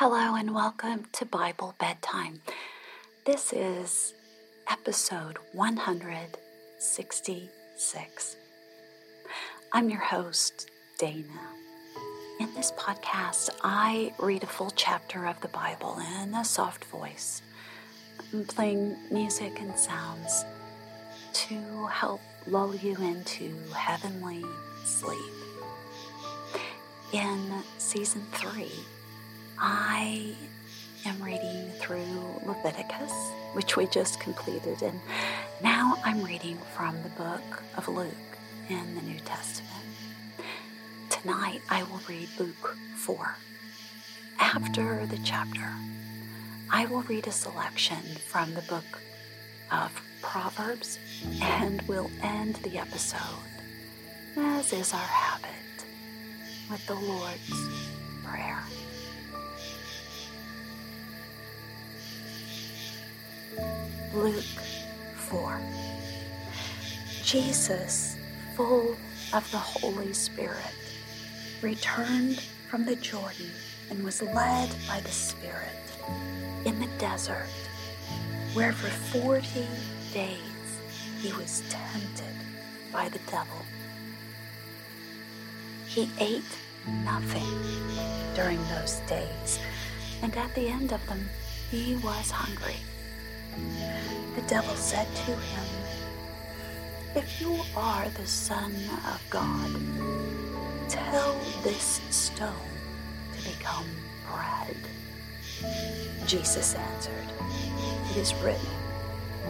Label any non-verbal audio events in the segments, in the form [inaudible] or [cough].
Hello and welcome to Bible Bedtime. This is episode 166. I'm your host, Dana. In this podcast, I read a full chapter of the Bible in a soft voice, I'm playing music and sounds to help lull you into heavenly sleep. In season three, I am reading through Leviticus, which we just completed, and now I'm reading from the book of Luke in the New Testament. Tonight I will read Luke 4. After the chapter, I will read a selection from the book of Proverbs and we'll end the episode, as is our habit, with the Lord's Prayer. Luke 4. Jesus, full of the Holy Spirit, returned from the Jordan and was led by the Spirit in the desert, where for 40 days he was tempted by the devil. He ate nothing during those days, and at the end of them, he was hungry. The devil said to him, If you are the Son of God, tell this stone to become bread. Jesus answered, It is written,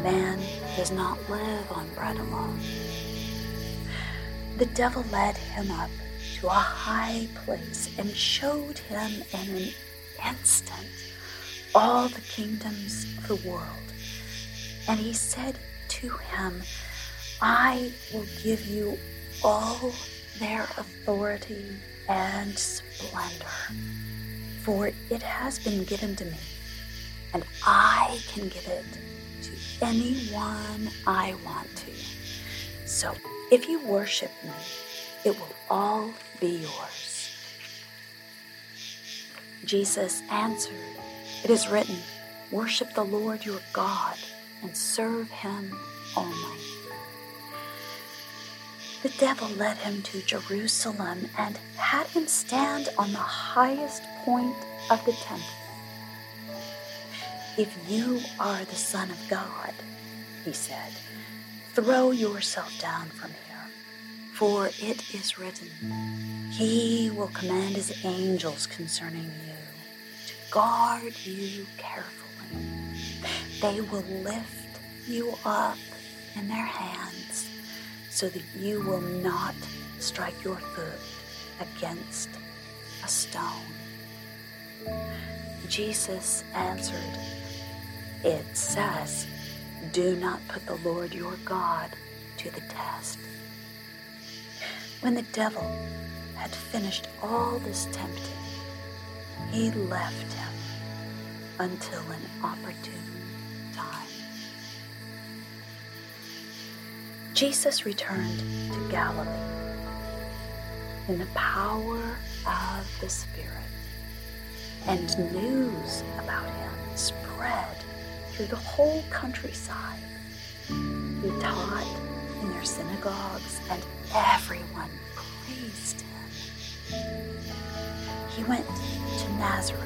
Man does not live on bread alone. The devil led him up to a high place and showed him in an instant all the kingdoms of the world. And he said to him, I will give you all their authority and splendor, for it has been given to me, and I can give it to anyone I want to. So if you worship me, it will all be yours. Jesus answered, It is written, Worship the Lord your God and serve him only. The devil led him to Jerusalem and had him stand on the highest point of the temple. If you are the Son of God, he said, throw yourself down from here, for it is written, He will command His angels concerning you to guard you carefully. They will lift you up in their hands so that you will not strike your foot against a stone. Jesus answered, It says, Do not put the Lord your God to the test. When the devil had finished all this tempting, he left him until an opportune Jesus returned to Galilee in the power of the Spirit, and news about him spread through the whole countryside. He taught in their synagogues, and everyone praised him. He went to Nazareth,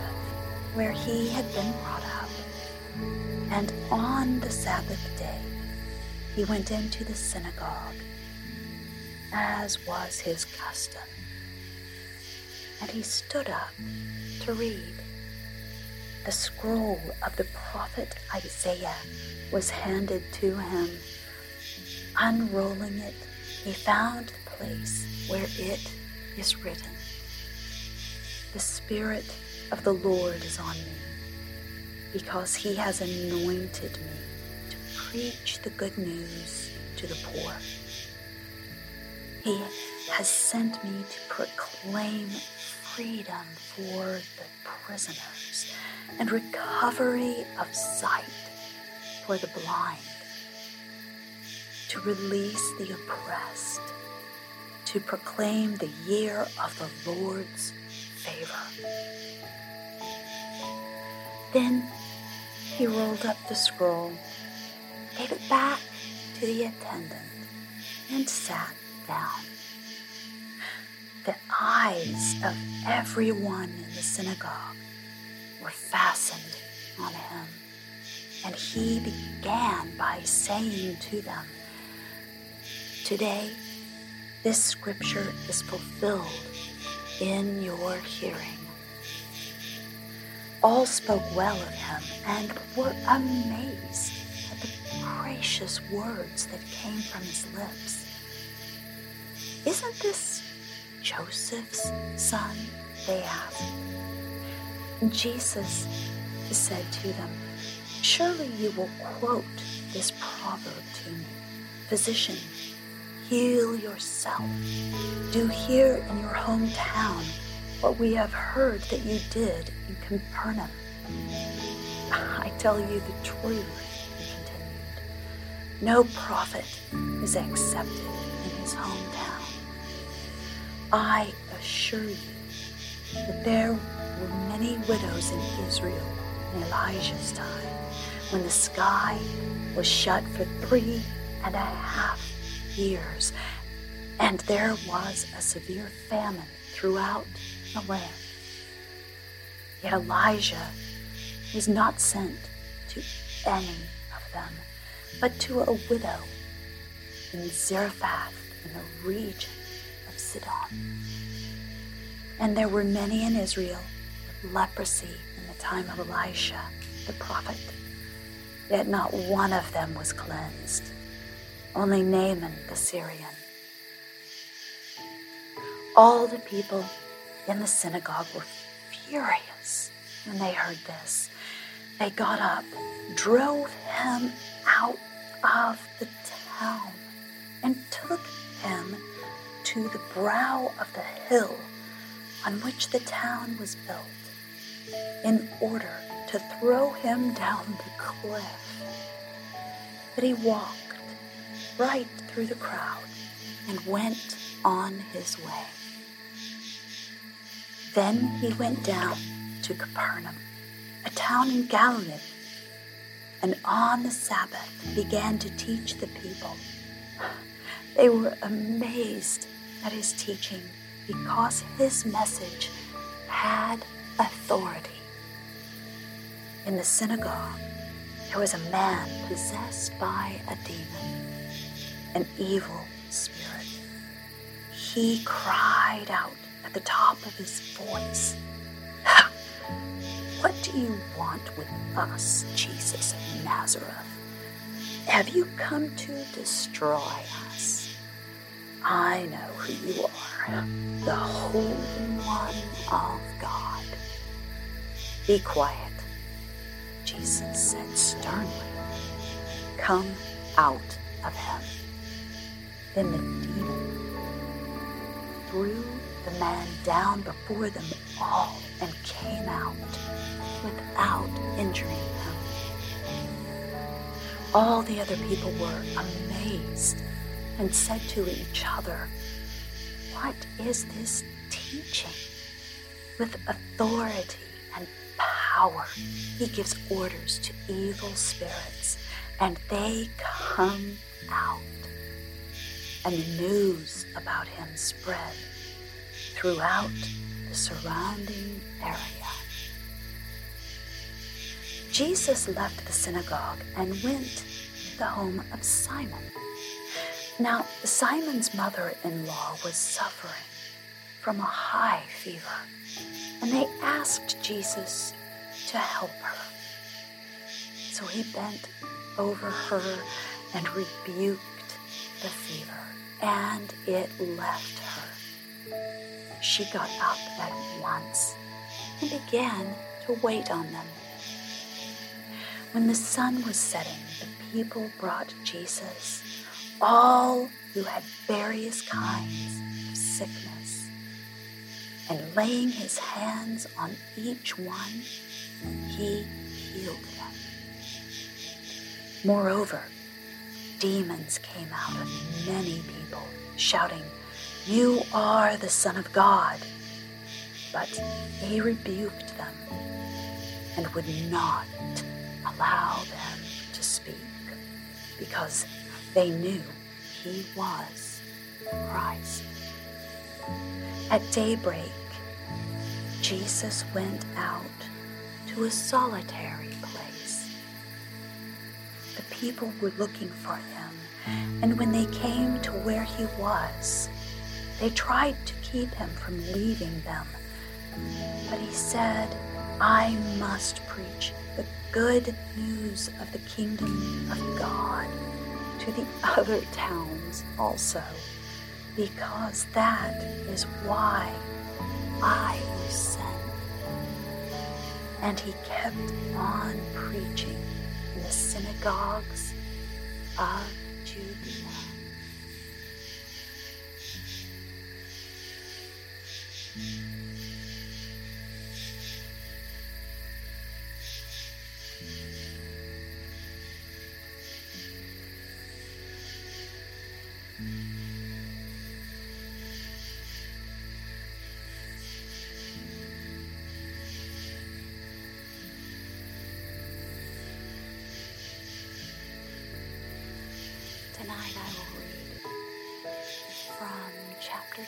where he had been brought up, and on the Sabbath he went into the synagogue, as was his custom. And he stood up to read. The scroll of the prophet Isaiah was handed to him. Unrolling it, he found the place where it is written The Spirit of the Lord is on me, because he has anointed me preach the good news to the poor. He has sent me to proclaim freedom for the prisoners and recovery of sight for the blind, to release the oppressed, to proclaim the year of the Lord's favor. Then he rolled up the scroll, gave it back to the attendant, and sat down. The eyes of everyone in the synagogue were fastened on him, and he began by saying to them, Today, this scripture is fulfilled in your hearing. All spoke well of him and were amazed gracious words that came from his lips. Isn't this Joseph's son? They asked. Jesus said to them, Surely you will quote this proverb to me Physician, heal yourself. Do here in your hometown what we have heard that you did in Capernaum. I tell you the truth. No prophet is accepted in his hometown. I assure you that there were many widows in Israel in Elijah's time when the sky was shut for three and a half years and there was a severe famine throughout the land. Yet Elijah was not sent to any of them, but to a widow in Zarephath in the region of Sidon. And there were many in Israel with leprosy in the time of Elisha, the prophet. Yet not one of them was cleansed, only Naaman the Syrian. All the people in the synagogue were furious when they heard this. They got up, drove him out of the town, and took him to the brow of the hill on which the town was built in order to throw him down the cliff. But he walked right through the crowd and went on his way. Then he went down to Capernaum, a town in Galilee, and on the Sabbath began to teach the people. They were amazed at his teaching because his message had authority. In the synagogue, there was a man possessed by a demon, an evil spirit. He cried out at the top of his voice, What do you want with us, Jesus of Nazareth? Have you come to destroy us? I know who you are, the Holy One of God. Be quiet, Jesus said sternly. Come out of him. Then the demon threw the man down before them all and came out without injuring them. All the other people were amazed and said to each other, What is this teaching? With authority and power, he gives orders to evil spirits, and they come out. And the news about him spread throughout the surrounding area. Jesus left the synagogue and went to the home of Simon. Now, Simon's mother in law was suffering from a high fever, and they asked Jesus to help her. So he bent over her and rebuked the fever, and it left her. She got up at once and began to wait on them. When the sun was setting, the people brought Jesus all who had various kinds of sickness, and laying his hands on each one, he healed them. Moreover, demons came out of many people, shouting, You are the Son of God. But he rebuked them. and would not allow them to speak because they knew he was Christ. At daybreak, Jesus went out to a solitary place. The people were looking for him, and when they came to where he was, they tried to keep him from leaving them. But he said, I must preach the good news of the kingdom of God to the [laughs] other towns also, because that is why I was sent. And he kept on preaching in the synagogues of Judea. Tonight I will read from chapter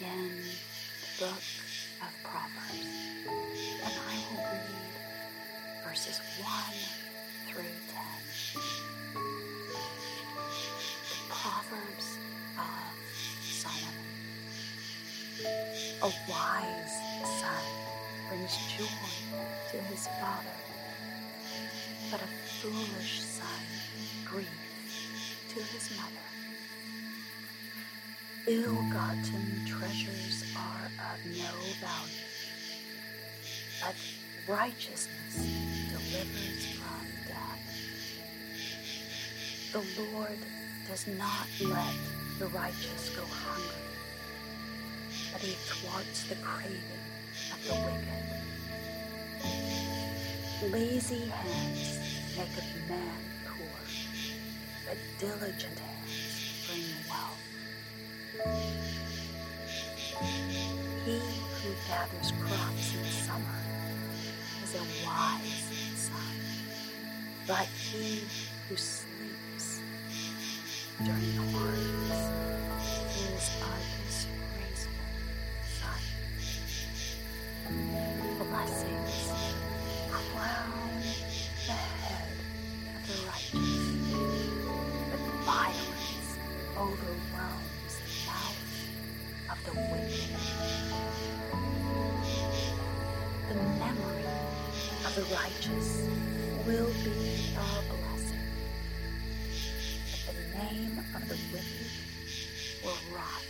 10 in brings joy to his father, but a foolish son grief to his mother. Ill-gotten treasures are of no value, but righteousness delivers from death. The Lord does not let the righteous go hungry, but he thwarts the craving of the wicked. Lazy hands make a man poor, but diligent hands bring wealth. He who gathers crops in the summer is a wise son, but he who sleeps during harvest is a disgraceful son. Blessings the righteous will be a blessing, but the name of the wicked will rot.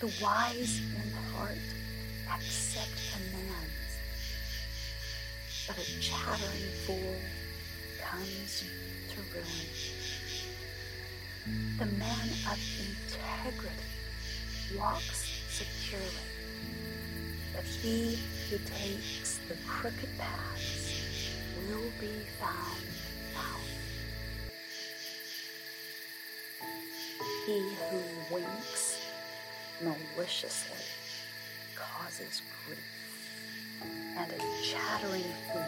The wise in heart accept commands, but a chattering fool comes to ruin. The man of integrity walks securely, but he who takes the crooked paths will be found out. He who winks maliciously causes grief, and a chattering fool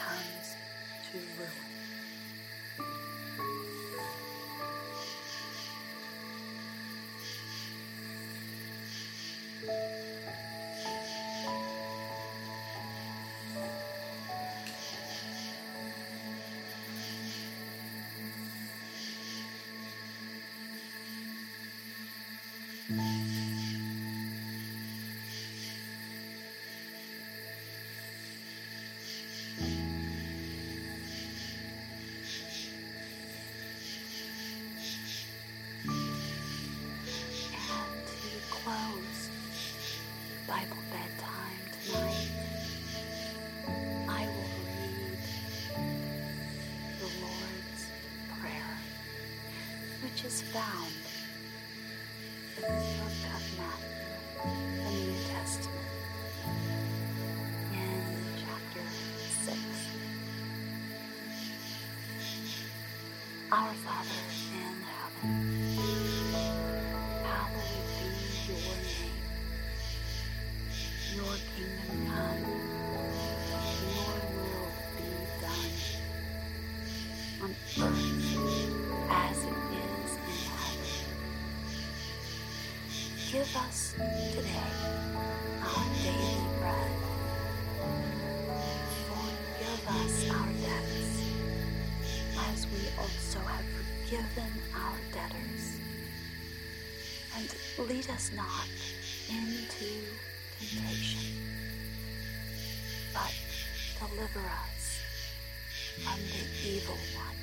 comes to ruin. Bible Our Father in heaven, and lead us not into temptation, but deliver us from the evil one.